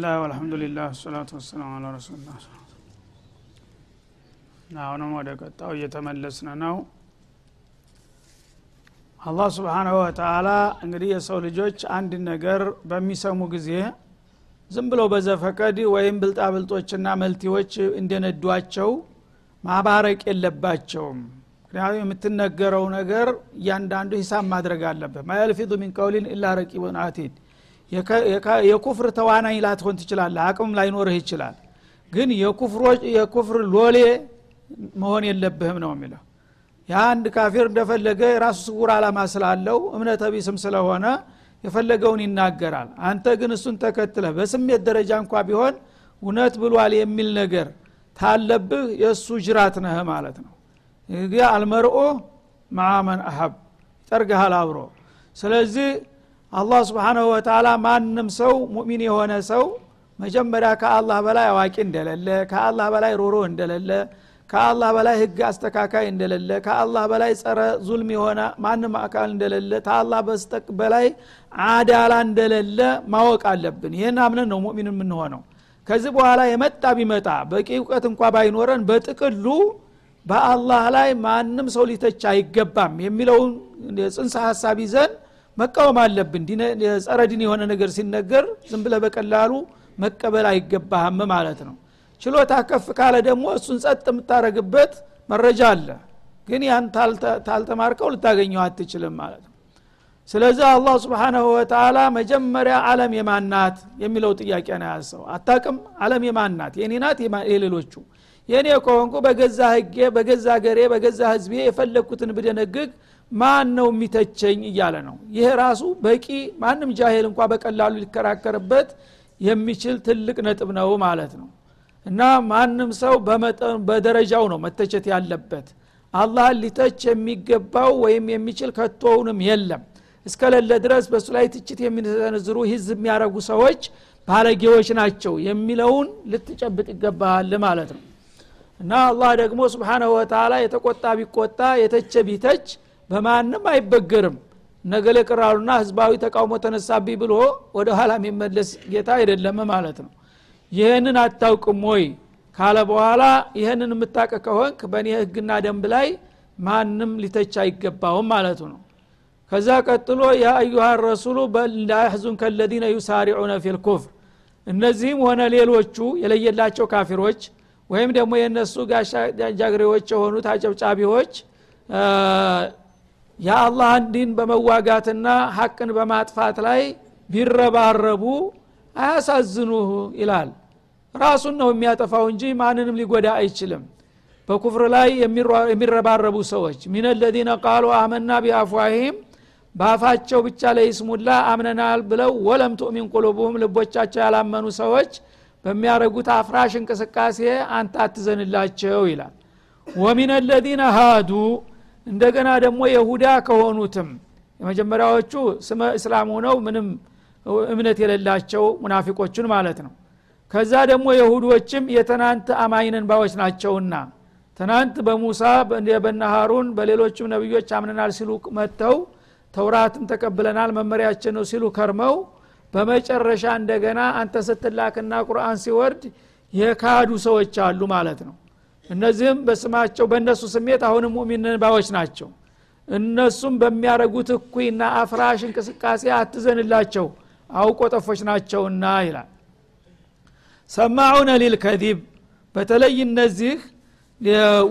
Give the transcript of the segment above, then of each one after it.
ብስሚላህ ወልሐምዱሊላህ ወሰላቱ ወሰላም አላ ረሱሉላ አሁንም ወደ ቀጣው እየተመለስን ነው አላህ ስብሓናሁ ወተአላ እንግዲህ የሰው ልጆች አንድ ነገር በሚሰሙ ጊዜ ዝም ብለው በዘፈቀድ ወይም ብልጣብልጦችና መልቲዎች እንደነዷቸው ማባረቅ የለባቸውም ምክንያቱም የምትነገረው ነገር እያንዳንዱ ሂሳብ ማድረግ አለበት ማየልፊዱ ሚን ቀውሊን ኢላ ረቂቡን አቲድ የኩፍር ተዋናኝ ላትሆን ትችላለህ አቅም ላይኖርህ ይችላል። ግን የኩፍር ሎሌ መሆን የለብህም ነው የሚለው። የአንድ ካፊር እንደፈለገ የራሱ ስውር አላማ ስላለው እምነተ ቢስም ስለሆነ የፈለገውን ይናገራል። አንተ ግን እሱን ተከትለ በስሜት ደረጃ እንኳ ቢሆን እውነት ብሏል የሚል ነገር ታለብህ የእሱ ጅራት ነህ ማለት ነው። እንግዲህ አልመርኦ ማመን አሀብ ይጠርግሃል አብሮ። ስለዚህ አላህ ስብሓናሁ ወተላ ማንም ሰው ሙእሚን የሆነ ሰው መጀመሪያ ከአላህ በላይ አዋቂ እንደሌለ ከአላህ በላይ ሮሮ እንደሌለ ከአላህ በላይ ህግ አስተካካይ እንደሌለ ከአላህ በላይ ጸረ ዙልም የሆነ ማንም አካል እንደሌለ ከአላህ በስተቅ በላይ አዳላ እንደሌለ ማወቅ አለብን። ይህን አምነን ነው ሙእሚን የምንሆነው። ከዚህ በኋላ የመጣ ቢመጣ በቂ እውቀት እንኳ ባይኖረን በጥቅሉ በአላህ ላይ ማንም ሰው ሊተች አይገባም የሚለውን ጽንሰ ሀሳብ ይዘን መቃወም አለብን። ጸረ ዲን የሆነ ነገር ሲነገር ዝም ብለ በቀላሉ መቀበል አይገባህም ማለት ነው። ችሎታ ከፍ ካለ ደግሞ እሱን ጸጥ የምታደረግበት መረጃ አለ። ግን ያን ታልተማርከው ልታገኘው አትችልም ማለት ነው። ስለዚህ አላህ ስብሓናሁ ወተላ መጀመሪያ አለም የማናት የሚለው ጥያቄ ነው ያሰው አታቅም አለም የማናት የኔ የሌሎቹ? የእኔ ከሆንኩ በገዛ ህጌ በገዛ ገሬ በገዛ ህዝቤ የፈለግኩትን ብደነግግ ማን ነው የሚተቸኝ እያለ ነው። ይሄ ራሱ በቂ ማንም ጃሄል እንኳ በቀላሉ ሊከራከርበት የሚችል ትልቅ ነጥብ ነው ማለት ነው። እና ማንም ሰው በደረጃው ነው መተቸት ያለበት። አላህን ሊተች የሚገባው ወይም የሚችል ከቶውንም የለም። እስከሌለ ድረስ በእሱ ላይ ትችት የሚሰነዝሩ ህዝብ የሚያደረጉ ሰዎች ባለጌዎች ናቸው የሚለውን ልትጨብጥ ይገባሃል ማለት ነው። እና አላህ ደግሞ ስብሓናሁ ወተላ የተቆጣ ቢቆጣ የተቸ ቢተች በማንም አይበገርም። ነገሌ ቅራሉና ህዝባዊ ተቃውሞ ተነሳቢ ብሎ ወደ ኋላ የሚመለስ ጌታ አይደለም ማለት ነው። ይህንን አታውቅም ወይ? ካለ በኋላ ይህንን የምታቀ ከሆንክ በእኔ ህግና ደንብ ላይ ማንም ሊተች አይገባውም ማለቱ ነው። ከዛ ቀጥሎ ያ አዩሃ ረሱሉ ላያሕዙን ከለዚነ ዩሳሪዑነ ፊልኩፍር እነዚህም ሆነ ሌሎቹ የለየላቸው ካፊሮች ወይም ደግሞ የእነሱ ጋሻጃግሬዎች የሆኑት አጨብጫቢዎች የአላህን ዲን በመዋጋትና ሀቅን በማጥፋት ላይ ቢረባረቡ አያሳዝኑህ ይላል። ራሱን ነው የሚያጠፋው እንጂ ማንንም ሊጎዳ አይችልም። በኩፍር ላይ የሚረባረቡ ሰዎች ሚን ለዚነ ቃሉ አመና ቢአፏሂም በአፋቸው ብቻ ለይስሙላ አምነናል ብለው ወለም ቱእሚን ቁሉቡሁም ልቦቻቸው ያላመኑ ሰዎች በሚያደረጉት አፍራሽ እንቅስቃሴ አንተ አትዘንላቸው ይላል። ወሚን ለዚነ ሃዱ እንደገና ደግሞ የሁዳ ከሆኑትም የመጀመሪያዎቹ ስመ እስላም ሆነው ምንም እምነት የሌላቸው ሙናፊቆቹን ማለት ነው። ከዛ ደግሞ የሁዶችም የትናንት አማይነን ባዎች ናቸውና ትናንት በሙሳ በነ ሀሩን በሌሎችም ነቢዮች አምነናል ሲሉ መጥተው ተውራትን ተቀብለናል መመሪያችን ነው ሲሉ ከርመው በመጨረሻ እንደገና አንተ ስትላክና ቁርአን ሲወርድ የካዱ ሰዎች አሉ ማለት ነው እነዚህም በስማቸው በእነሱ ስሜት አሁንም ሙሚን ባዎች ናቸው። እነሱም በሚያደረጉት እኩይና አፍራሽ እንቅስቃሴ አትዘንላቸው አውቆ ጠፎች ናቸውና ይላል። ሰማዑነ ሊልከዚብ በተለይ እነዚህ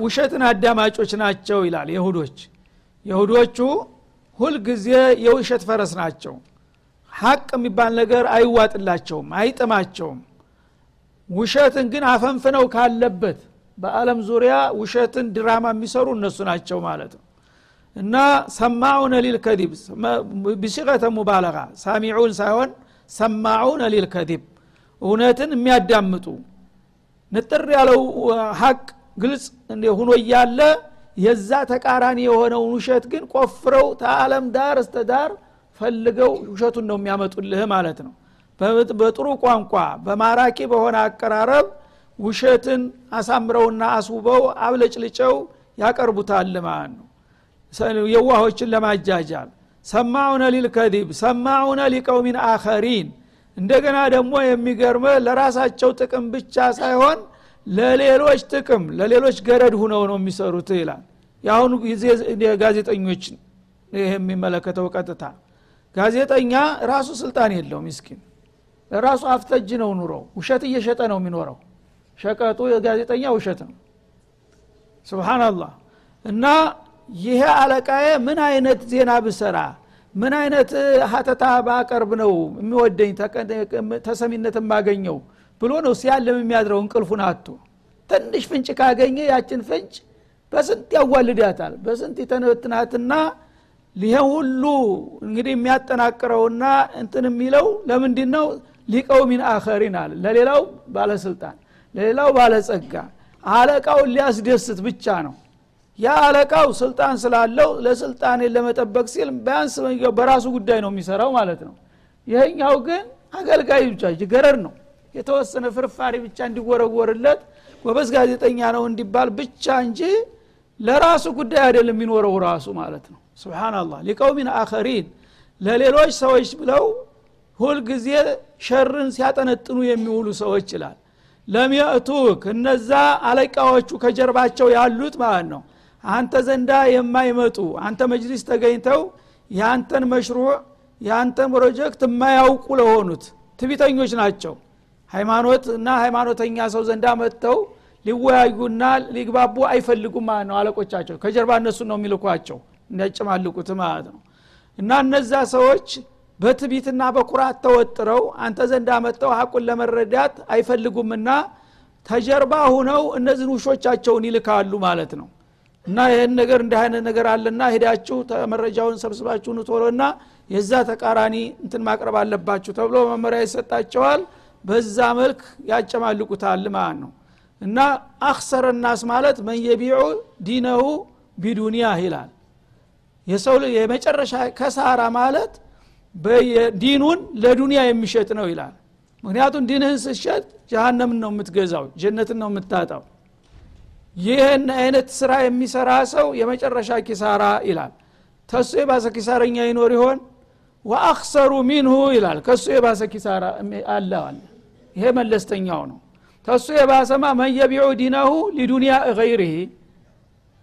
ውሸትን አዳማጮች ናቸው ይላል የሁዶች። የሁዶቹ ሁልጊዜ የውሸት ፈረስ ናቸው። ሀቅ የሚባል ነገር አይዋጥላቸውም አይጥማቸውም። ውሸትን ግን አፈንፍነው ካለበት በአለም ዙሪያ ውሸትን ድራማ የሚሰሩ እነሱ ናቸው ማለት ነው። እና ሰማዑነ ሊልከዲብ ቢሲቀተ ሙባለጋ ሳሚዑን ሳይሆን ሰማዑነ ሊልከዲብ እውነትን የሚያዳምጡ ንጥር ያለው ሀቅ ግልጽ ሁኖ እያለ የዛ ተቃራኒ የሆነውን ውሸት ግን ቆፍረው ተአለም ዳር እስተ ዳር ፈልገው ውሸቱን ነው የሚያመጡልህ ማለት ነው። በጥሩ ቋንቋ በማራኪ በሆነ አቀራረብ ውሸትን አሳምረውና አስውበው አብለጭልጨው ያቀርቡታል ማለት ነው። የዋሆችን ለማጃጃል ሰማዑነ ሊልከዲብ ሰማዑነ ሊቀውሚን አኸሪን። እንደገና ደግሞ የሚገርመ ለራሳቸው ጥቅም ብቻ ሳይሆን ለሌሎች ጥቅም ለሌሎች ገረድ ሁነው ነው የሚሰሩት ይላል። የአሁኑ ጊዜ ጋዜጠኞች ይህ የሚመለከተው ቀጥታ። ጋዜጠኛ ራሱ ስልጣን የለው ምስኪን። ለራሱ አፍተጅ ነው ኑሮው ውሸት እየሸጠ ነው የሚኖረው ሸቀጡ የጋዜጠኛ ውሸት ነው። ስብናላህ እና ይሄ አለቃዬ ምን አይነት ዜና ብሰራ ምን አይነት ሀተታ ባቀርብ ነው የሚወደኝ ተሰሚነት የማገኘው ብሎ ነው ሲያለም የሚያድረው እንቅልፉን አቶ ትንሽ ፍንጭ ካገኘ ያችን ፍንጭ በስንት ያዋልዳታል በስንት የተነትናትና ይሄ ሁሉ እንግዲህ የሚያጠናቅረውና እንትን የሚለው ለምንድ ነው ሊቀው ሚን አኸሪን አለ። ለሌላው ባለስልጣን ለሌላው ባለጸጋ አለቃውን ሊያስደስት ብቻ ነው። ያ አለቃው ስልጣን ስላለው ለስልጣኔ ለመጠበቅ ሲል ቢያንስ በራሱ ጉዳይ ነው የሚሰራው ማለት ነው። ይሄኛው ግን አገልጋይ ብቻ ገረር ነው። የተወሰነ ፍርፋሪ ብቻ እንዲወረወርለት ጎበዝ ጋዜጠኛ ነው እንዲባል ብቻ እንጂ ለራሱ ጉዳይ አይደለም የሚኖረው ራሱ ማለት ነው። ስብናላህ ሊቀውሚን አኸሪን ለሌሎች ሰዎች ብለው ሁልጊዜ ሸርን ሲያጠነጥኑ የሚውሉ ሰዎች ይላል ለሚያእቱክ እነዛ አለቃዎቹ ከጀርባቸው ያሉት ማለት ነው? አንተ ዘንዳ የማይመጡ አንተ መጅሊስ ተገኝተው የአንተን መሽሩዕ የአንተን ፕሮጀክት የማያውቁ ለሆኑት ትቢተኞች ናቸው። ሃይማኖት እና ሃይማኖተኛ ሰው ዘንዳ መጥተው ሊወያዩና ሊግባቡ አይፈልጉም ማለት ነው አለቆቻቸው። ከጀርባ እነሱ ነው የሚልኳቸው እንዲያጨማልቁት ማለት ነው። እና እነዛ ሰዎች በትቢትና በኩራት ተወጥረው አንተ ዘንዳ መጥተው ሀቁን ለመረዳት አይፈልጉምና ተጀርባ ሁነው እነዚህን ውሾቻቸውን ይልካሉ ማለት ነው። እና ይህን ነገር እንዲህ አይነት ነገር አለና ሄዳችሁ መረጃውን ሰብስባችሁ ንቶሎና የዛ ተቃራኒ እንትን ማቅረብ አለባችሁ ተብሎ መመሪያ ይሰጣቸዋል። በዛ መልክ ያጨማልቁታል ማለት ነው። እና أخسر الناس ማለት من يبيع دينه بالدنيا ይላል። የሰው የመጨረሻ ኪሳራ ማለት ዲኑን ለዱንያ የሚሸጥ ነው ይላል። ምክንያቱም ዲንህን ስትሸጥ ጀሃነምን ነው የምትገዛው ጀነትን ነው የምታጣው። ይህን አይነት ስራ የሚሰራ ሰው የመጨረሻ ኪሳራ ይላል። ከሱ የባሰ ኪሳረኛ ይኖር ይሆን? وأخسر منه ይላል። ከሱ የባሰ ኪሳራ አለ ይሄ መለስተኛው ነው። ተሱ የባሰማ መየቢዑ ዲነሁ ሊዱንያ ገይርህ።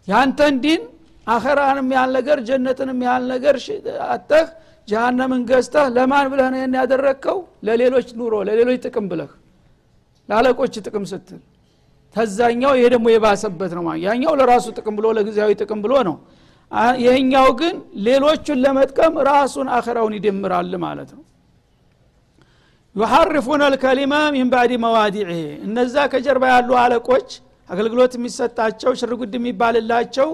ያንተን ዲን አኸራንም ያህል ነገር ጀነትንም ያህል ነገር አተህ ጀሃነምን ገዝተህ ለማን ብለህ ነው ያደረግከው ለሌሎች ኑሮ ለሌሎች ጥቅም ብለህ። ለአለቆች ጥቅም ስትል። ተዛኛው ይሄ ደግሞ የባሰበት ነው ያኛው ለራሱ ጥቅም ብሎ ለጊዜያዊ ጥቅም ብሎ ነው። ይህኛው ግን ሌሎቹን ለመጥቀም ራሱን አኸራውን ይደምራል ማለት ነው። ዩሐርፉን አልከሊማ ሚን ባዕድ መዋዲዕ እነዛ ከጀርባ ያሉ አለቆች አገልግሎት የሚሰጣቸው ሽርጉድ የሚባልላቸው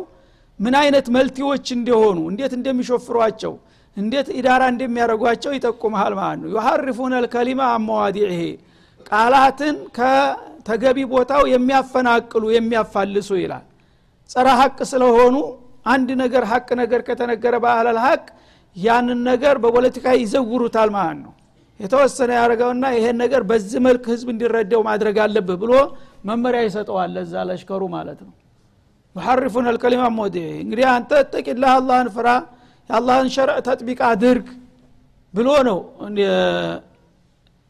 ምን አይነት መልቲዎች እንደሆኑ እንዴት እንደሚሾፍሯቸው እንዴት ኢዳራ እንደሚያደርጓቸው ይጠቁመሃል ማለት ነው። ዩሐርፉን አልከሊማ አመዋዲዕሄ ቃላትን ከተገቢ ቦታው የሚያፈናቅሉ የሚያፋልሱ ይላል። ጸረ ሀቅ ስለሆኑ አንድ ነገር ሀቅ ነገር ከተነገረ በአለል ሀቅ ያንን ነገር በፖለቲካ ይዘውሩታል ማለት ነው። የተወሰነ ያደረገውና ይሄን ነገር በዚህ መልክ ህዝብ እንዲረዳው ማድረግ አለብህ ብሎ መመሪያ ይሰጠዋል ለዛ ለሽከሩ ማለት ነው። ዩሐርፉን አልከሊማ ሞዴ እንግዲህ አንተ ተቂላህ አላህን ፍራ የአላህን ሸርዕ ተጥቢቅ አድርግ ብሎ ነው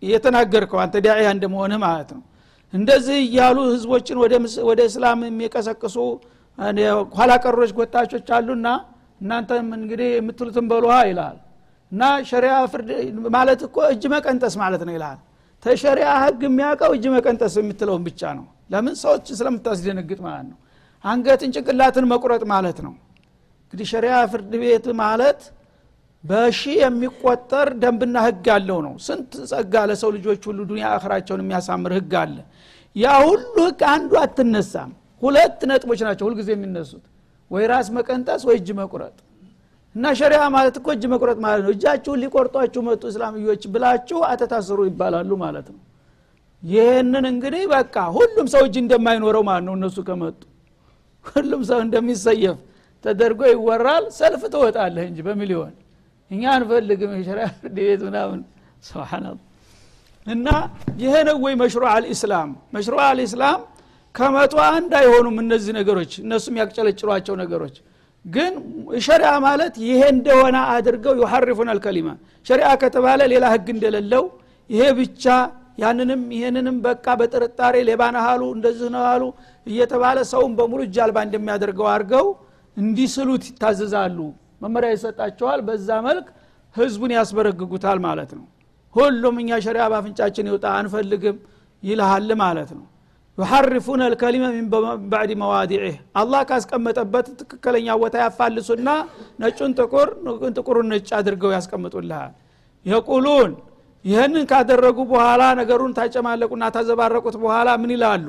የተናገርከው። አንተ ዳዕያ እንደመሆንህ ማለት ነው። እንደዚህ እያሉ ህዝቦችን ወደ እስላም የሚቀሰቅሱ ኋላ ቀሮች ጎታቾች አሉና እናንተም እንግዲህ የምትሉትን በሉሃ ይልሃል እና ሸሪያ ፍርድ ማለት እኮ እጅ መቀንጠስ ማለት ነው ይልሃል ተሸሪያ ህግ የሚያውቀው እጅ መቀንጠስ የምትለውን ብቻ ነው። ለምን ሰዎች ስለምታስደነግጥ ማለት ነው። አንገትን ጭንቅላትን መቁረጥ ማለት ነው እንግዲህ ሸሪያ ፍርድ ቤት ማለት በሺ የሚቆጠር ደንብና ህግ አለው ነው። ስንት ጸጋ ለሰው ልጆች ሁሉ ዱኒያ አኽራቸውን የሚያሳምር ህግ አለ? ያ ሁሉ ህግ አንዱ አትነሳም። ሁለት ነጥቦች ናቸው ሁልጊዜ የሚነሱት። ወይ ራስ መቀንጠስ ወይ እጅ መቁረጥ። እና ሸሪያ ማለት እኮ እጅ መቁረጥ ማለት ነው። እጃችሁን ሊቆርጧችሁ መጡ እስላምዮች ብላችሁ አተታስሩ ይባላሉ ማለት ነው። ይህንን እንግዲህ በቃ ሁሉም ሰው እጅ እንደማይኖረው ማለት ነው እነሱ ከመጡ። ሁሉም ሰው እንደሚሰየፍ ተደርጎ ይወራል። ሰልፍ ትወጣለህ እንጂ በሚሊዮን እኛ አንፈልግም። የሸሪያ ፍርድ ቤት ምናምን ስብናላ እና ይሄ ነው ወይ መሽሩዕ አልኢስላም? መሽሩዕ አልኢስላም ከመቶ አንድ አይሆኑም እነዚህ ነገሮች። እነሱም ያቅጨለጭሏቸው ነገሮች። ግን ሸሪያ ማለት ይሄ እንደሆነ አድርገው ዩሐርፉን አልከሊማ። ሸሪያ ከተባለ ሌላ ህግ እንደሌለው ይሄ ብቻ ያንንም ይሄንንም በቃ በጥርጣሬ ሌባነህ አሉ እንደዚህ ነው አሉ እየተባለ ሰውን በሙሉ እጅ እንደሚያደርገው አድርገው እንዲስሉት ይታዘዛሉ። መመሪያ ይሰጣቸዋል። በዛ መልክ ህዝቡን ያስበረግጉታል ማለት ነው። ሁሉም እኛ ሸሪያ ባፍንጫችን ይውጣ አንፈልግም ይልሃል ማለት ነው። يحرفون الكلم من بعد مواضعه። አላህ ካስቀመጠበት ትክክለኛ ቦታ ያፋልሱና ነጩን ጥቁር ጥቁሩን ነጭ አድርገው ያስቀምጡልሃል። يقولون ይህንን ካደረጉ በኋላ ነገሩን ካጨማለቁና ካዘባረቁት በኋላ ምን ይላሉ?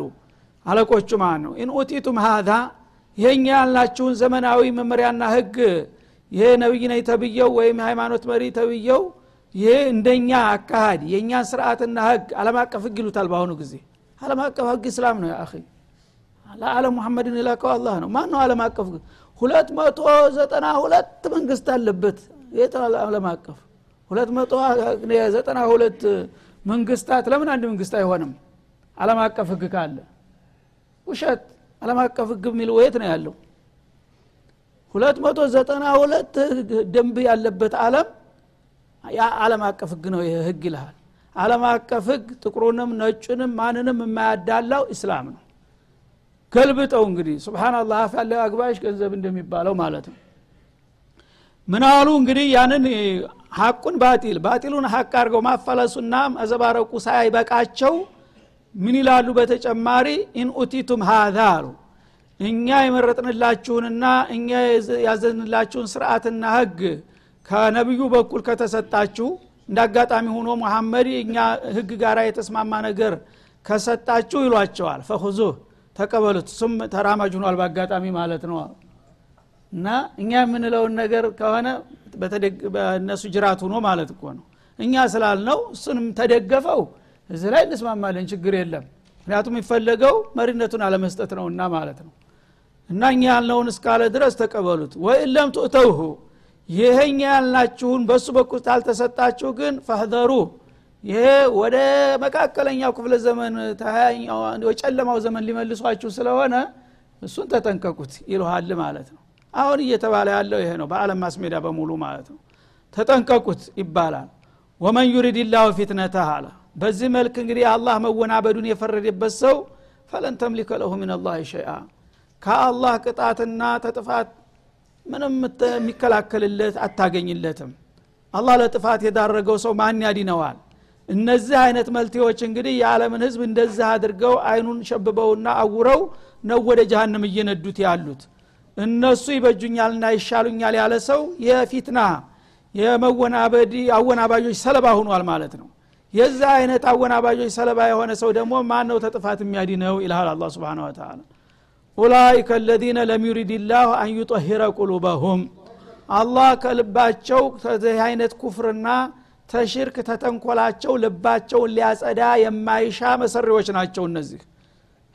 አለቆቹ ማለት ነው? إن أوتيتم هذا ይሄኛ ያልናችሁን ዘመናዊ መመሪያና ህግ ይሄ ነቢይ ነኝ ተብየው ወይም ሃይማኖት መሪ ተብየው ይሄ እንደኛ አካሃድ የእኛን ስርዓትና ህግ አለም አቀፍ ህግ ይሉታል በአሁኑ ጊዜ። አለም አቀፍ ህግ እስላም ነው አኺ። ለዓለም ሙሐመድን የላከው አላህ ነው። ማን ነው አለም አቀፍ ሁለት መቶ ዘጠና ሁለት መንግስት አለበት። የት አለም አቀፍ? ሁለት መቶ ዘጠና ሁለት መንግስታት ለምን አንድ መንግስት አይሆንም? አለም አቀፍ ህግ ካለ። ውሸት አለም አቀፍ ህግ የሚል ወየት ነው ያለው። ሁለት መቶ ዘጠና ሁለት ደንብ ያለበት አለም አለም አቀፍ ህግ ነው ይህ ህግ ይልሃል። አለም አቀፍ ህግ ጥቁሩንም ነጩንም ማንንም የማያዳላው ኢስላም ነው። ገልብጠው እንግዲህ ስብናላህ አፍ ያለ አግባሽ ገንዘብ እንደሚባለው ማለት ነው። ምን አሉ እንግዲህ ያንን ሀቁን ባጢል ባጢሉን ሀቅ አድርገው ማፈለሱና መዘባረቁ ሳይበቃቸው ምን ይላሉ በተጨማሪ? ኢን ኡቲቱም ሀዛ አሉ። እኛ የመረጥንላችሁንና እኛ ያዘንላችሁን ስርዓትና ህግ ከነቢዩ በኩል ከተሰጣችሁ እንደ ሆኖ ሙሐመድ እኛ ህግ ጋር የተስማማ ነገር ከሰጣችሁ ይሏቸዋል። ፈሁዙህ ተቀበሉት እሱም ተራማጅ ሆኗል በአጋጣሚ ማለት ነው እና እኛ የምንለውን ነገር ከሆነ በእነሱ ጅራት ሆኖ ማለት እኮ ነው። እኛ ስላልነው እሱንም ተደገፈው እዚህ ላይ እንስማማለን ችግር የለም። ምክንያቱም የሚፈለገው መሪነቱን አለመስጠት ነውና ማለት ነው። እና እኛ ያልነውን እስካለ ድረስ ተቀበሉት። ወኢለም ቱእተውሁ ይሄኛ ያልናችሁን በእሱ በኩል ታልተሰጣችሁ ግን ፈህደሩ ይሄ ወደ መካከለኛው ክፍለ ዘመን የጨለማው ዘመን ሊመልሷችሁ ስለሆነ እሱን ተጠንቀቁት ይልሃል ማለት ነው። አሁን እየተባለ ያለው ይሄ ነው በአለም ማስሜዳ በሙሉ ማለት ነው። ተጠንቀቁት ይባላል። ወመን ዩሪድ ላሁ ፊትነተህ አለ በዚህ መልክ እንግዲህ አላህ መወናበዱን የፈረደበት ሰው ፈለን ተምሊከ ለሁ ምን ላህ ሸይአ። ከአላህ ቅጣትና ተጥፋት ምንም የሚከላከልለት አታገኝለትም። አላህ ለጥፋት የዳረገው ሰው ማን ያዲነዋል? እነዚህ አይነት መልቴዎች እንግዲህ የዓለምን ህዝብ እንደዚህ አድርገው አይኑን ሸብበውና አውረው ነው ወደ ጀሃንም እየነዱት ያሉት። እነሱ ይበጁኛልና ይሻሉኛል ያለ ሰው የፊትና የመወናበድ አወናባጆች ሰለባ ሁኗል ማለት ነው የዛ አይነት አወናባጆች ሰለባ የሆነ ሰው ደግሞ ማን ነው ተጥፋት የሚያዲነው ይልሃል አላ ስብን ወተላ ኡላይከ አለዚነ ለም ዩሪድ ላሁ አን ቁሉበሁም። አላህ ከልባቸው ከዚህ አይነት ኩፍርና ተሽርክ ተተንኮላቸው ልባቸውን ሊያጸዳ የማይሻ መሰሪዎች ናቸው እነዚህ።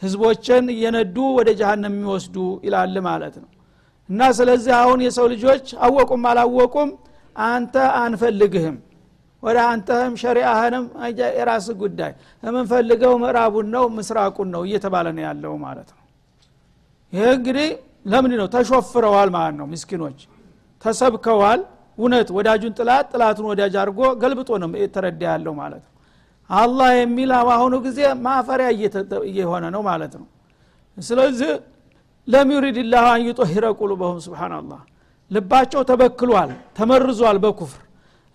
ህዝቦችን እየነዱ ወደ ጀሃነም የሚወስዱ ይላል ማለት ነው። እና ስለዚህ አሁን የሰው ልጆች አወቁም አላወቁም አንተ አንፈልግህም ወደ አንተህም ሸሪአህንም የራስ ጉዳይ። የምንፈልገው ምዕራቡን ነው ምስራቁን ነው እየተባለ ነው ያለው ማለት ነው። ይህ እንግዲህ ለምንድ ነው ተሾፍረዋል ማለት ነው ምስኪኖች። ተሰብከዋል። እውነት ወዳጁን ጥላት ጥላቱን ወዳጅ አድርጎ ገልብጦ ነው የተረዳ ያለው ማለት ነው። አላህ የሚል በአሁኑ ጊዜ ማፈሪያ እየሆነ ነው ማለት ነው። ስለዚህ ለም ዩሪድ ላሁ አን ዩጦሂረ ቁሉበሁም ስብናላህ ልባቸው ተበክሏል ተመርዟል በኩፍር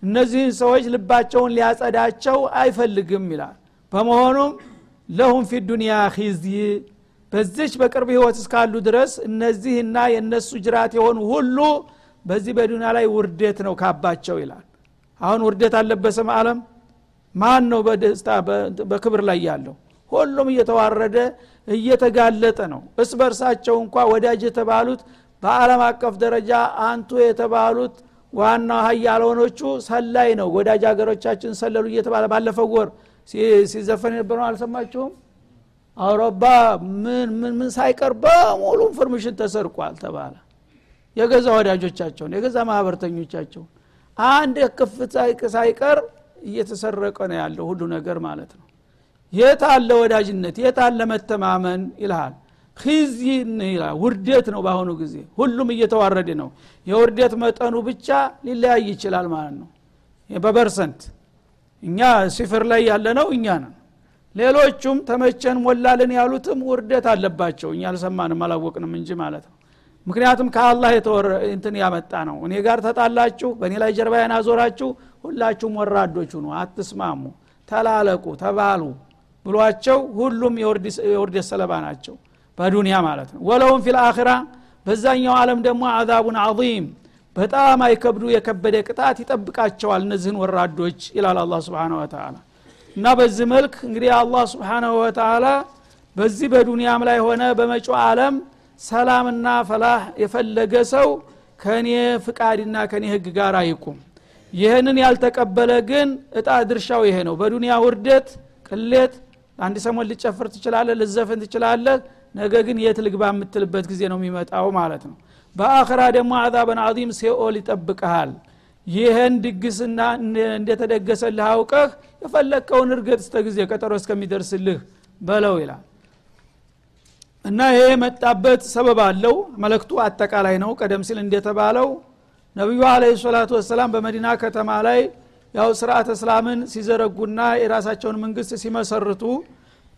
እነዚህን ሰዎች ልባቸውን ሊያጸዳቸው አይፈልግም ይላል። በመሆኑም ለሁም ፊ ዱንያ ኺዝይ በዚች በቅርብ ህይወት እስካሉ ድረስ እነዚህና የእነሱ ጅራት የሆኑ ሁሉ በዚህ በዱንያ ላይ ውርደት ነው ካባቸው ይላል። አሁን ውርደት አለበሰም አለም ማን ነው በደስታ በክብር ላይ ያለው? ሁሉም እየተዋረደ እየተጋለጠ ነው። እርስ በርሳቸው እንኳ ወዳጅ የተባሉት በአለም አቀፍ ደረጃ አንቱ የተባሉት ዋና ሀያል የሆኑቹ ሰላይ ነው። ወዳጅ ሀገሮቻችን ሰለሉ እየተባለ ባለፈው ወር ሲዘፈን የነበረው አልሰማችሁም? አውሮፓ ምን ምን ምን ሳይቀር በሙሉ information ተሰርቋል ተባለ። የገዛ ወዳጆቻቸውን የገዛ ማህበርተኞቻቸውን አንድ ክፍት ሳይቀር እየተሰረቀ ነው ያለው ሁሉ ነገር ማለት ነው። የት አለ ወዳጅነት? የት አለ መተማመን ይልሃል ይላል። ውርደት ነው በአሁኑ ጊዜ። ሁሉም እየተዋረደ ነው። የውርደት መጠኑ ብቻ ሊለያይ ይችላል ማለት ነው። በ percent እኛ صفر ላይ ያለ ነው እኛ ነን። ሌሎቹም ተመቸን ሞላልን ያሉትም ውርደት አለባቸው። እኛ አልሰማንም አላወቅንም እንጂ ማለት ነው። ምክንያቱም ከአላህ እንትን ያመጣ ነው። እኔ ጋር ተጣላችሁ በእኔ ላይ ጀርባዬን አዞራችሁ ሁላችሁም ወራዶች ሁኑ አትስማሙ ተላለቁ ተባሉ ብሏቸው ሁሉም የውርደት ሰለባ ናቸው በዱንያ ማለት ነው። ወለውም ፊል አኺራ በዛኛው ዓለም ደግሞ አዛቡን አዚም በጣም አይከብዱ የከበደ ቅጣት ይጠብቃቸዋል እነዚህን ወራዶች ይላል አላ ስብን ወተላ እና በዚህ መልክ እንግዲህ አላህ ስብሓናሁ ወተላ በዚህ በዱንያም ላይ ሆነ በመጪው ዓለም ሰላምና ፈላህ የፈለገ ሰው ከእኔ ፍቃድና ከእኔ ህግ ጋር አይቁም። ይህንን ያልተቀበለ ግን እጣ ድርሻው ይሄ ነው። በዱንያ ውርደት ቅሌት አንድ ሰሞን ልጨፍር ትችላለህ ልዘፍን ትችላለህ ነገ ግን የት ልግባ የምትልበት ጊዜ ነው የሚመጣው ማለት ነው። በአኸራ ደግሞ አዛበን አዚም ሴኦል ይጠብቀሃል። ይህን ድግስና እንደተደገሰልህ አውቀህ የፈለግከውን እርገጥ እስተ ጊዜ ቀጠሮ እስከሚደርስልህ በለው ይላል። እና ይሄ የመጣበት ሰበብ አለው። መለክቱ አጠቃላይ ነው። ቀደም ሲል እንደተባለው ነቢዩ አለ ሰላቱ ወሰላም በመዲና ከተማ ላይ ያው ስርዓት እስላምን ሲዘረጉና የራሳቸውን መንግስት ሲመሰርቱ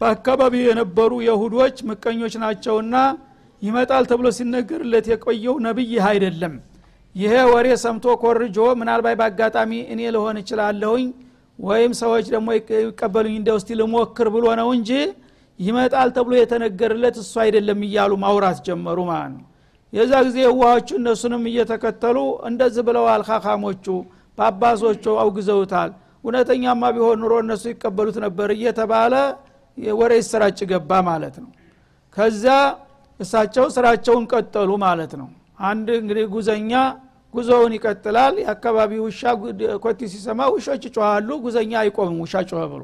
በአካባቢ የነበሩ የሁዶች ምቀኞች ናቸውና ይመጣል ተብሎ ሲነገርለት የቆየው ነቢይ አይደለም። ይሄ ወሬ ሰምቶ ኮርጆ ምናልባት በአጋጣሚ እኔ ልሆን እችላለሁኝ ወይም ሰዎች ደግሞ ይቀበሉኝ እንደ ውስቲ ልሞክር ብሎ ነው እንጂ ይመጣል ተብሎ የተነገርለት እሱ አይደለም እያሉ ማውራት ጀመሩ ማለት ነው። የዛ ጊዜ የዋዎቹ እነሱንም እየተከተሉ እንደዚህ ብለዋል ካካሞቹ ጳጳሶቹ አውግዘውታል። እውነተኛማ ቢሆን ኑሮ እነሱ ይቀበሉት ነበር እየተባለ ወሬ ይሰራጭ ገባ ማለት ነው። ከዛ እሳቸው ስራቸውን ቀጠሉ ማለት ነው። አንድ እንግዲህ ጉዘኛ ጉዞውን ይቀጥላል። የአካባቢ ውሻ ኮቲ ሲሰማ ውሾች ይጮሃሉ ጉዘኛ አይቆምም ውሻ ጮኸ ብሎ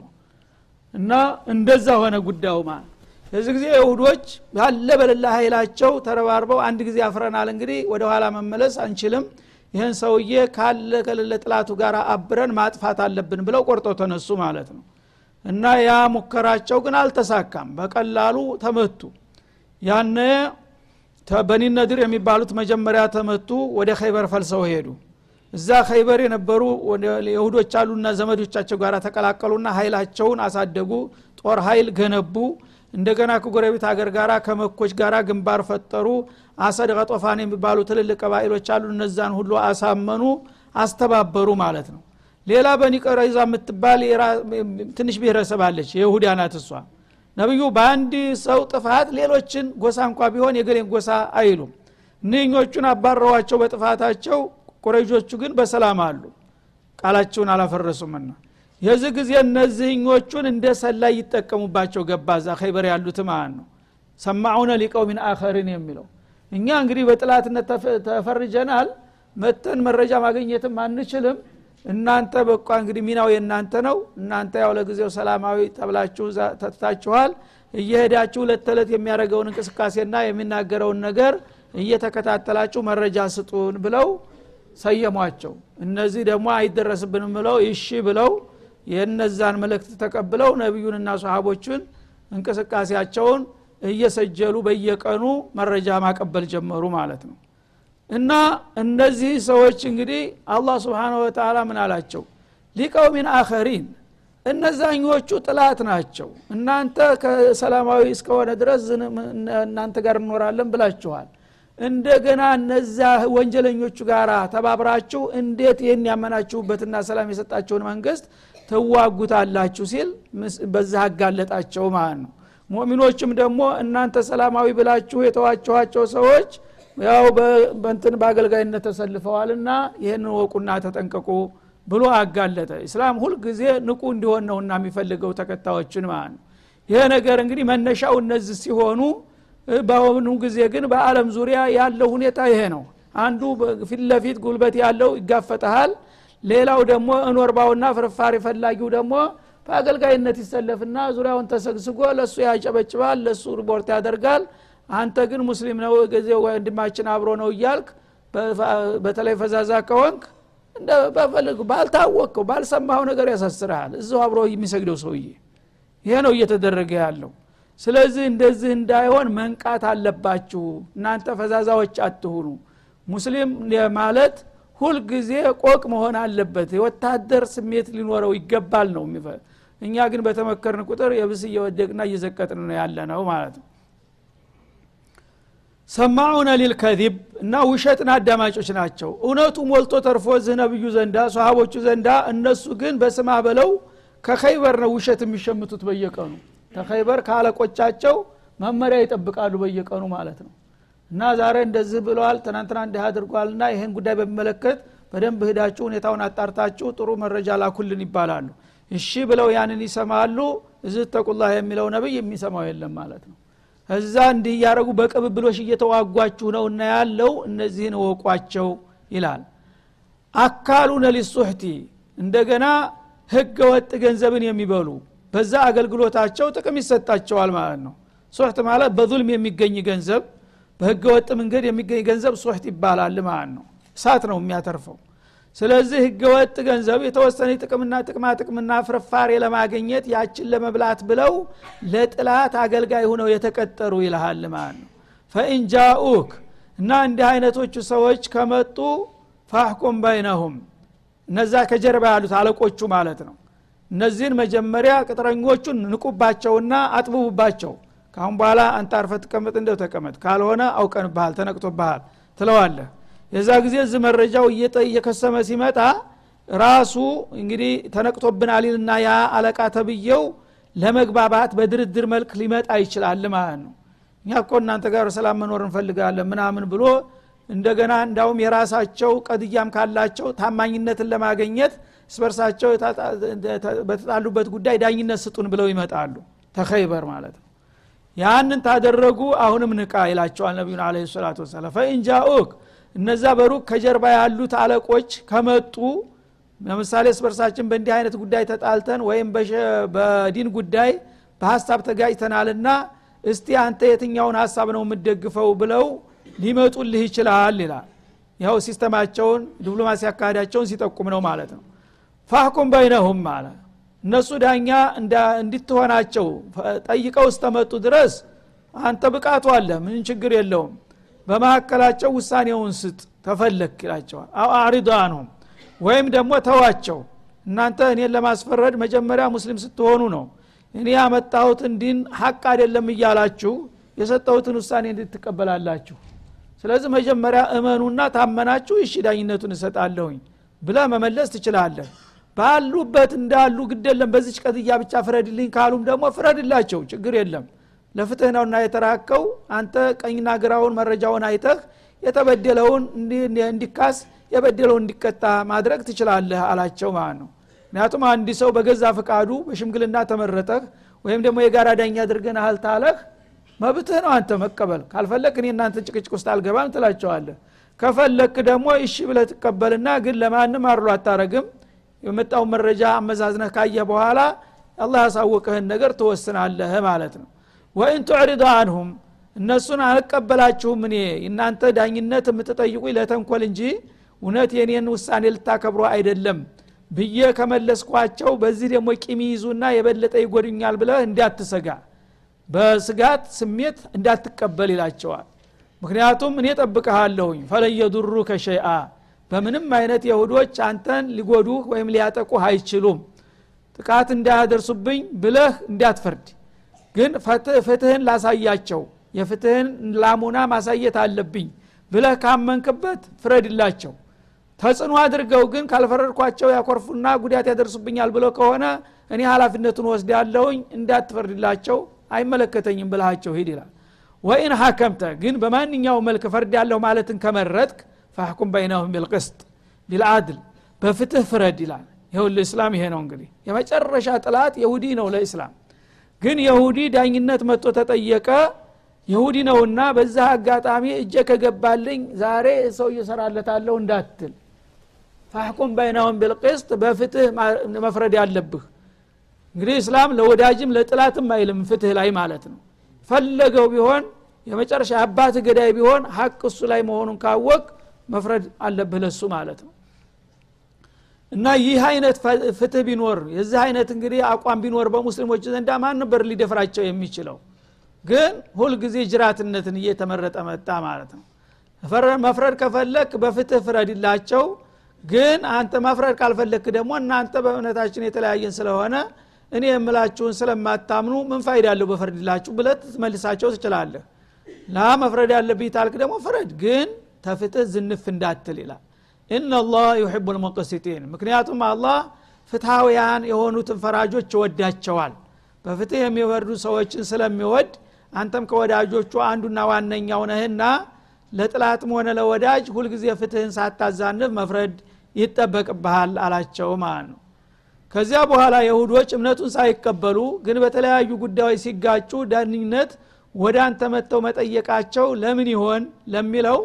እና እንደዛ ሆነ ጉዳዩ ማለት የዚህ ጊዜ ይሁዶች ያለ በሌላ ኃይላቸው ተረባርበው አንድ ጊዜ አፍረናል እንግዲህ ወደ ኋላ መመለስ አንችልም። ይህን ሰውዬ ካለ ከሌለ ጥላቱ ጋር አብረን ማጥፋት አለብን ብለው ቆርጦ ተነሱ ማለት ነው እና ያ ሙከራቸው ግን አልተሳካም። በቀላሉ ተመቱ። ያነ በኒ ነድር የሚባሉት መጀመሪያ ተመቱ ወደ ኸይበር ፈልሰው ሄዱ። እዛ ኸይበር የነበሩ የሁዶች አሉና ዘመዶቻቸው ጋር ተቀላቀሉና ኃይላቸውን አሳደጉ። ጦር ኃይል ገነቡ። እንደገና ከጎረቤት ሀገር ጋር ከመኮች ጋር ግንባር ፈጠሩ። አሰድ ቀጦፋን የሚባሉ ትልልቅ ቀባኢሎች አሉ። እነዛን ሁሉ አሳመኑ አስተባበሩ ማለት ነው ሌላ በኒ ቀረይዛ የምትባል ትንሽ ብሔረሰብ አለች የይሁዳ ናት እሷ። ነቢዩ በአንድ ሰው ጥፋት ሌሎችን ጎሳ እንኳ ቢሆን የገሌን ጎሳ አይሉም። እነኞቹን አባረዋቸው በጥፋታቸው ቁረይጆቹ ግን በሰላም አሉ። ቃላቸውን አላፈረሱምና የዚህ ጊዜ እነዚህኞቹን እንደ ሰላይ ይጠቀሙባቸው። ገባ ዛ ኸይበር ያሉት ማለት ነው? ሰማዑነ ሊቀውሚን አኸርን የሚለው። እኛ እንግዲህ በጥላትነት ተፈርጀናል። መተን መረጃ ማግኘትም አንችልም እናንተ በቋ እንግዲህ ሚናው የእናንተ ነው። እናንተ ያው ለጊዜው ሰላማዊ ተብላችሁ ተትታችኋል እየሄዳችሁ ሁለት ተዕለት የሚያደርገውን እንቅስቃሴና የሚናገረውን ነገር እየተከታተላችሁ መረጃ ስጡን ብለው ሰየሟቸው። እነዚህ ደግሞ አይደረስብንም ብለው ይሺ ብለው የነዛን መልእክት ተቀብለው ነቢዩንና ሰሃቦቹን እንቅስቃሴያቸውን እየሰጀሉ በየቀኑ መረጃ ማቀበል ጀመሩ ማለት ነው እና እነዚህ ሰዎች እንግዲህ አላህ ስብሓን ወተላ ምን አላቸው? ሊቀውሚን አኸሪን እነዛኞቹ ጥላት ናቸው። እናንተ ከሰላማዊ እስከሆነ ድረስ እናንተ ጋር እንኖራለን ብላችኋል። እንደገና እነዛ ወንጀለኞቹ ጋር ተባብራችሁ እንዴት ይህን ያመናችሁበትና ሰላም የሰጣቸውን መንግስት ትዋጉታላችሁ ሲል በዛ አጋለጣቸው ማለት ነው። ሙእሚኖችም ደግሞ እናንተ ሰላማዊ ብላችሁ የተዋችኋቸው ሰዎች ያው በንትን በአገልጋይነት ተሰልፈዋልና ይህን ወቁና ተጠንቀቁ ብሎ አጋለጠ። እስላም ሁልጊዜ ንቁ እንዲሆን ነውና የሚፈልገው ተከታዮችን ማለት ነው። ይሄ ነገር እንግዲህ መነሻው እነዚህ ሲሆኑ በአሁኑ ጊዜ ግን በአለም ዙሪያ ያለው ሁኔታ ይሄ ነው። አንዱ ፊት ለፊት ጉልበት ያለው ይጋፈጠሃል ሌላው ደግሞ እኖርባውና ፍርፋሪ ፈላጊው ደግሞ በአገልጋይነት ይሰለፍና ዙሪያውን ተሰግስጎ ለእሱ ያጨበጭባል ለእሱ ሪፖርት ያደርጋል አንተ ግን ሙስሊም ነው ጊዜ ወንድማችን አብሮ ነው እያልክ በተለይ ፈዛዛ ከሆንክ በፈልግ ባልታወቅከው ባልሰማኸው ነገር ያሳስርሃል። እዚሁ አብሮ የሚሰግደው ሰውዬ። ይሄ ነው እየተደረገ ያለው። ስለዚህ እንደዚህ እንዳይሆን መንቃት አለባችሁ። እናንተ ፈዛዛዎች አትሁኑ። ሙስሊም ማለት ሁልጊዜ ቆቅ መሆን አለበት። የወታደር ስሜት ሊኖረው ይገባል ነው እኛ ግን በተመከርን ቁጥር የብስ እየወደቅና እየዘቀጥን ነው ያለ ነው ማለት ነው ሰማዑነ ሊልከዚብ እና ውሸትን አዳማጮች ናቸው። እውነቱ ሞልቶ ተርፎ ዝህ ነብዩ ዘንዳ ሰሃቦቹ ዘንዳ እነሱ ግን በስማ በለው ከኸይበር ነው ውሸት የሚሸምቱት በየቀኑ። ከኸይበር ከአለቆቻቸው መመሪያ ይጠብቃሉ በየቀኑ ማለት ነው። እና ዛሬ እንደዚህ ብለዋል ትናንትና እንዲህ አድርጓልና ይህን ጉዳይ በሚመለከት በደንብ ህዳችሁ ሁኔታውን አጣርታችሁ ጥሩ መረጃ ላኩልን ይባላሉ። እሺ ብለው ያንን ይሰማሉ። እዚህ ተቁላ የሚለው ነብይ የሚሰማው የለም ማለት ነው እዛ እንዲህ እያደረጉ በቅብብሎሽ እየተዋጓችሁ ነው እና ያለው እነዚህን እወቋቸው ይላል። አካሉነ ሊሱሕቲ እንደገና ህገ ወጥ ገንዘብን የሚበሉ በዛ አገልግሎታቸው ጥቅም ይሰጣቸዋል ማለት ነው። ሱሕት ማለት በዙልም የሚገኝ ገንዘብ በህገ ወጥ መንገድ የሚገኝ ገንዘብ ሱሕት ይባላል ማለት ነው። እሳት ነው የሚያተርፈው ስለዚህ ህገ ወጥ ገንዘብ የተወሰነ ጥቅምና ጥቅማ ጥቅምና ፍርፋሬ ለማግኘት ያችን ለመብላት ብለው ለጥላት አገልጋይ ሁነው የተቀጠሩ ይልሃል ማለት ነው። ፈኢንጃኡክ እና እንዲህ አይነቶቹ ሰዎች ከመጡ ፋሕኩም በይነሁም። እነዛ ከጀርባ ያሉት አለቆቹ ማለት ነው። እነዚህን መጀመሪያ ቅጥረኞቹን ንቁባቸውና አጥብቡባቸው። ካሁን በኋላ አንተ አርፈ ትቀመጥ እንደው ተቀመጥ ካልሆነ አውቀንብሃል ተነቅቶብሃል ትለዋለህ የዛ ጊዜ እዚህ መረጃው እየከሰመ ሲመጣ ራሱ እንግዲህ ተነቅቶብናል ይልና ያ አለቃ ተብየው ለመግባባት በድርድር መልክ ሊመጣ ይችላል ማለት ነው። እኛ እኮ እናንተ ጋር ሰላም መኖር እንፈልጋለን ምናምን ብሎ እንደገና እንዳውም የራሳቸው ቀድያም ካላቸው ታማኝነትን ለማገኘት እስበርሳቸው በተጣሉበት ጉዳይ ዳኝነት ስጡን ብለው ይመጣሉ። ተኸይበር ማለት ነው። ያንን ታደረጉ አሁንም ንቃ ይላቸዋል ነቢዩን አለ ሰላቱ ወሰላም። ፈኢንጃኡክ እነዛ በሩቅ ከጀርባ ያሉት አለቆች ከመጡ ለምሳሌ እስበርሳችን በእንዲህ አይነት ጉዳይ ተጣልተን ወይም በዲን ጉዳይ በሀሳብ ተጋጭተናልና እስቲ አንተ የትኛውን ሀሳብ ነው የምደግፈው ብለው ሊመጡልህ ይችላል ይላል። ይኸው system ኣቸውን ዲፕሎማሲ አካሄዳቸውን ሲጠቁም ነው ማለት ነው። فاحكم بينهم ማለት እነሱ ዳኛ እንድትሆናቸው ጠይቀው እስከመጡ ድረስ አንተ ብቃቱ አለ ምን ችግር የለውም በመካከላቸው ውሳኔውን ስጥ ተፈለክ ይላቸዋል። አው አሪዶ አንሁም ወይም ደግሞ ተዋቸው። እናንተ እኔን ለማስፈረድ መጀመሪያ ሙስሊም ስትሆኑ ነው። እኔ ያመጣሁትን ዲን ሀቅ አይደለም እያላችሁ የሰጠሁትን ውሳኔ እንድትቀበላላችሁ ስለዚህ መጀመሪያ እመኑና ታመናችሁ እሺ ዳኝነቱን እሰጣለሁኝ ብለ መመለስ ትችላለህ። ባሉበት እንዳሉ ግደለም በዚች ቀጥያ ብቻ ፍረድልኝ ካሉም ደግሞ ፍረድላቸው ችግር የለም ለፍትህ ነውና የተራከው አንተ ቀኝና ግራውን መረጃውን አይተህ የተበደለውን እንዲካስ የበደለው እንዲቀጣ ማድረግ ትችላለህ አላቸው ማለት ነው። ምክንያቱም አንድ ሰው በገዛ ፍቃዱ በሽምግልና ተመረጠህ ወይም ደግሞ የጋራ ዳኛ አድርገን አህል ታለህ መብትህ ነው አንተ መቀበል። ካልፈለክ እኔ እናንተ ጭቅጭቅ ውስጥ አልገባም ትላቸዋለህ። ከፈለክ ደግሞ እሺ ብለህ ትቀበልና ግን ለማንም አርሎ አታረግም። የመጣው መረጃ አመዛዝነህ ካየ በኋላ አላህ ያሳወቀህን ነገር ትወስናለህ ማለት ነው ወይን ቱዕሪዱ አንሁም እነሱን አልቀበላችሁም እኔ። እናንተ ዳኝነት የምትጠይቁኝ ለተንኮል እንጂ እውነት የኔን ውሳኔ ልታከብሮ አይደለም ብዬ ከመለስኳቸው በዚህ ደግሞ ቂም ይዙና የበለጠ ይጎድኛል ብለህ እንዳትሰጋ በስጋት ስሜት እንዳትቀበል ይላቸዋል። ምክንያቱም እኔ ጠብቀሃለሁኝ ፈለየዱሩ ከሸይአ በምንም አይነት የሁዶች አንተን ሊጎዱህ ወይም ሊያጠቁህ አይችሉም። ጥቃት እንዳያደርሱብኝ ብለህ እንዳትፈርድ ግን ፍትህን ላሳያቸው የፍትህን ላሙና ማሳየት አለብኝ ብለህ ካመንክበት ፍረድላቸው። ተጽዕኖ አድርገው ግን ካልፈረድኳቸው ያኮርፉና ጉዳት ያደርሱብኛል ብለው ከሆነ እኔ ሀላፊነቱን ወስድ ያለውኝ እንዳትፈርድላቸው አይመለከተኝም ብልሃቸው ሂድ ይላል። ወኢን ሀከምተ ግን በማንኛው መልክ ፈርድ ያለሁ ማለትን ከመረጥክ ፈሕኩም በይነሁም ቢልቅስጥ ቢልአድል በፍትህ ፍረድ ይላል። ይኸው ለእስላም ይሄ ነው እንግዲህ። የመጨረሻ ጥላት የሁዲ ነው ለእስላም ግን የሁዲ ዳኝነት መጥቶ ተጠየቀ። ይሁዲ ነውና በዛ አጋጣሚ እጀ ከገባልኝ ዛሬ ሰው እየሰራለታለሁ እንዳትል። ፋሕኩም በይነሁም ቢልቅስጥ በፍትህ መፍረድ ያለብህ እንግዲህ እስላም ለወዳጅም ለጥላትም አይልም ፍትህ ላይ ማለት ነው። ፈለገው ቢሆን የመጨረሻ አባት ገዳይ ቢሆን ሀቅ እሱ ላይ መሆኑን ካወቅ መፍረድ አለብህ ለሱ ማለት ነው እና ይህ አይነት ፍትህ ቢኖር የዚህ አይነት እንግዲህ አቋም ቢኖር በሙስሊሞች ዘንዳ ማን ነበር ሊደፍራቸው የሚችለው? ግን ሁልጊዜ ጅራትነትን እየተመረጠ መጣ ማለት ነው። መፍረድ ከፈለክ በፍትህ ፍረድላቸው ግን አንተ መፍረድ ካልፈለክ ደግሞ እናንተ በእምነታችን የተለያየን ስለሆነ እኔ የምላችሁን ስለማታምኑ ምን ፋይዳ አለው በፈርድላችሁ ብለት ትመልሳቸው ትችላለህ። ላ መፍረድ ያለብኝ ታልክ ደግሞ ፍረድ ግን ተፍትህ ዝንፍ እንዳትል ይላል ኢናላህ ዩሕቡ ልሙቅሲጢን ምክንያቱም አላህ ፍትሐውያን የሆኑትን ፈራጆች ይወዳቸዋል። በፍትህ የሚወርዱ ሰዎችን ስለሚወድ አንተም ከወዳጆቹ አንዱና ዋነኛው ነህና ለጥላትም ሆነ ለወዳጅ ሁልጊዜ ፍትህን ሳታዛንፍ መፍረድ ይጠበቅብሃል አላቸው ማለት ነው። ከዚያ በኋላ የሁዶች እምነቱን ሳይቀበሉ ግን በተለያዩ ጉዳዮች ሲጋጩ ዳኝነት ወደ አንተ መጥተው መጠየቃቸው ለምን ይሆን ለሚለው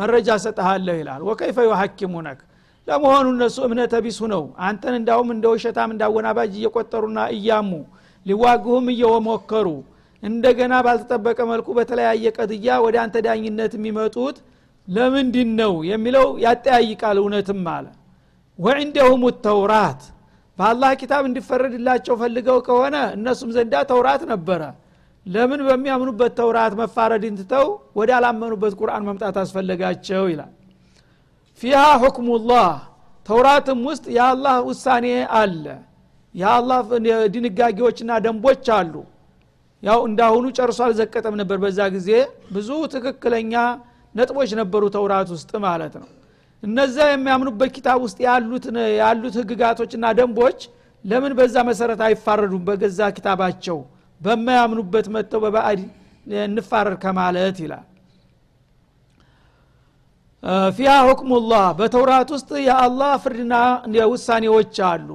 መረጃ ሰጠሃለሁ ይላል። ወከይፈ ዩሐኪሙነክ? ለመሆኑ እነሱ እምነተ ቢስ ሁነው? አንተን እንዳውም እንደ ውሸታም እንዳወናባጅ እየቆጠሩና እያሙ ሊዋጉህም እየሞከሩ እንደገና ባልተጠበቀ መልኩ በተለያየ ቀድያ ወደ አንተ ዳኝነት የሚመጡት ለምንድን ነው የሚለው ያጠያይቃል እውነትም አለ። ወዕንደሁም ተውራት። በአላህ ኪታብ እንዲፈረድላቸው ፈልገው ከሆነ እነሱም ዘንዳ ተውራት ነበረ ለምን በሚያምኑበት ተውራት መፋረድን ትተው ወደ አላመኑበት ቁርአን መምጣት አስፈለጋቸው ይላል። ፊሃ ሁክሙላህ ተውራትም ውስጥ የአላህ ውሳኔ አለ። የአላህ ድንጋጌዎችና ደንቦች አሉ። ያው እንዳሁኑ ጨርሶ አልዘቀጠም ነበር በዛ ጊዜ። ብዙ ትክክለኛ ነጥቦች ነበሩ ተውራት ውስጥ ማለት ነው። እነዛ የሚያምኑበት ኪታብ ውስጥ ያሉት ያሉት ህግጋቶችና ደንቦች ለምን በዛ መሰረት አይፋረዱም በገዛ ኪታባቸው በማያምኑበት መጥተው በባዕድ እንፋረድ ከማለት ይላል። ፊያ ሁክሙላህ በተውራት ውስጥ የአላህ ፍርድና ውሳኔዎች አሉ።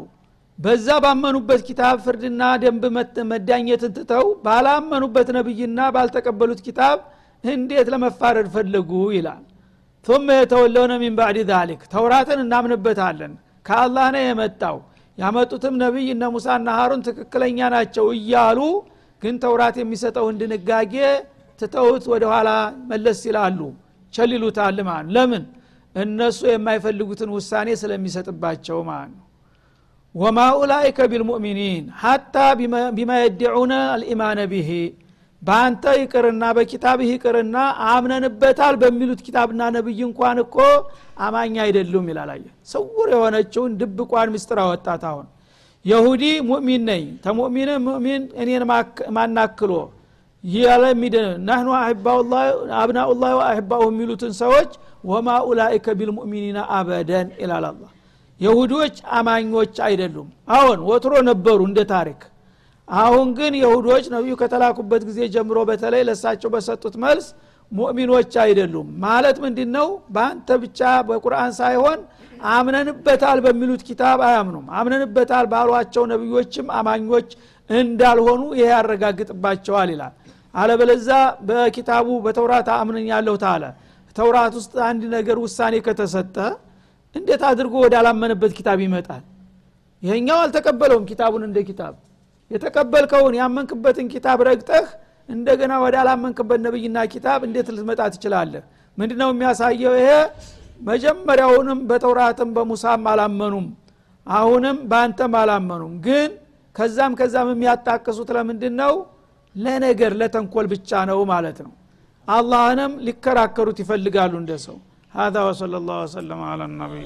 በዛ ባመኑበት ኪታብ ፍርድና ደንብ መዳኘትን ትተው ባላመኑበት ነቢይና ባልተቀበሉት ኪታብ እንዴት ለመፋረድ ፈለጉ ይላል። ثم የተወለውነ ሚን ባዕድ ዛሊክ ተውራትን እናምንበታለን። ከአላህ ነው የመጣው። ያመጡትም ነቢይ እነ ሙሳና ሀሩን ትክክለኛ ናቸው እያሉ ግን ተውራት የሚሰጠውን ድንጋጌ ትተውት ወደ ኋላ መለስ ይላሉ። ቸልሉታል ማለት ለምን? እነሱ የማይፈልጉትን ውሳኔ ስለሚሰጥባቸው ማለት ነው ወማ ኡላይከ ቢልሙእሚኒን ሐታ ቢማ የድዑነ አልኢማነ ቢሂ በአንተ ይቅርና በኪታብህ ይቅርና አምነንበታል በሚሉት ኪታብና ነብይ እንኳን እኮ አማኝ አይደሉም ይላላየ ስውር የሆነችውን ድብቋን ምስጥር አወጣት አሁን የሁዲ ሙእሚን ነኝ። ተሙእሚን ሙእሚን እኔን ማናክሎ ያለ የሚድን ናህኑ አብናኡላህ ወአህባኡ የሚሉትን ሰዎች ወማ ኡላይከ ቢልሙእሚኒና አበደን ይላል አላ የሁዶች አማኞች አይደሉም። አሁን ወትሮ ነበሩ እንደ ታሪክ። አሁን ግን የሁዶች ነቢዩ ከተላኩበት ጊዜ ጀምሮ በተለይ ለሳቸው በሰጡት መልስ ሙእሚኖች አይደሉም። ማለት ምንድን ነው በአንተ ብቻ በቁርአን ሳይሆን አምነንበታል በሚሉት ኪታብ አያምኑም። አምነንበታል ባሏቸው ነቢዮችም አማኞች እንዳልሆኑ ይሄ ያረጋግጥባቸዋል ይላል። አለበለዛ በኪታቡ በተውራት አምነኝ ያለሁ ታለ ተውራት ውስጥ አንድ ነገር ውሳኔ ከተሰጠ እንዴት አድርጎ ወደ አላመነበት ኪታብ ይመጣል? ይሄኛው አልተቀበለውም ኪታቡን እንደ ኪታብ። የተቀበልከውን ያመንክበትን ኪታብ ረግጠህ እንደገና ወደ አላመንክበት ነብይና ኪታብ እንዴት ልትመጣ ትችላለህ? ምንድነው የሚያሳየው ይሄ መጀመሪያውንም በተውራትም በሙሳም አላመኑም አሁንም በአንተም አላመኑም ግን ከዛም ከዛም የሚያጣቅሱት ለምንድን ነው ለነገር ለተንኮል ብቻ ነው ማለት ነው አላህንም ሊከራከሩት ይፈልጋሉ እንደ ሰው هذا وصلى الله وسلم على النبي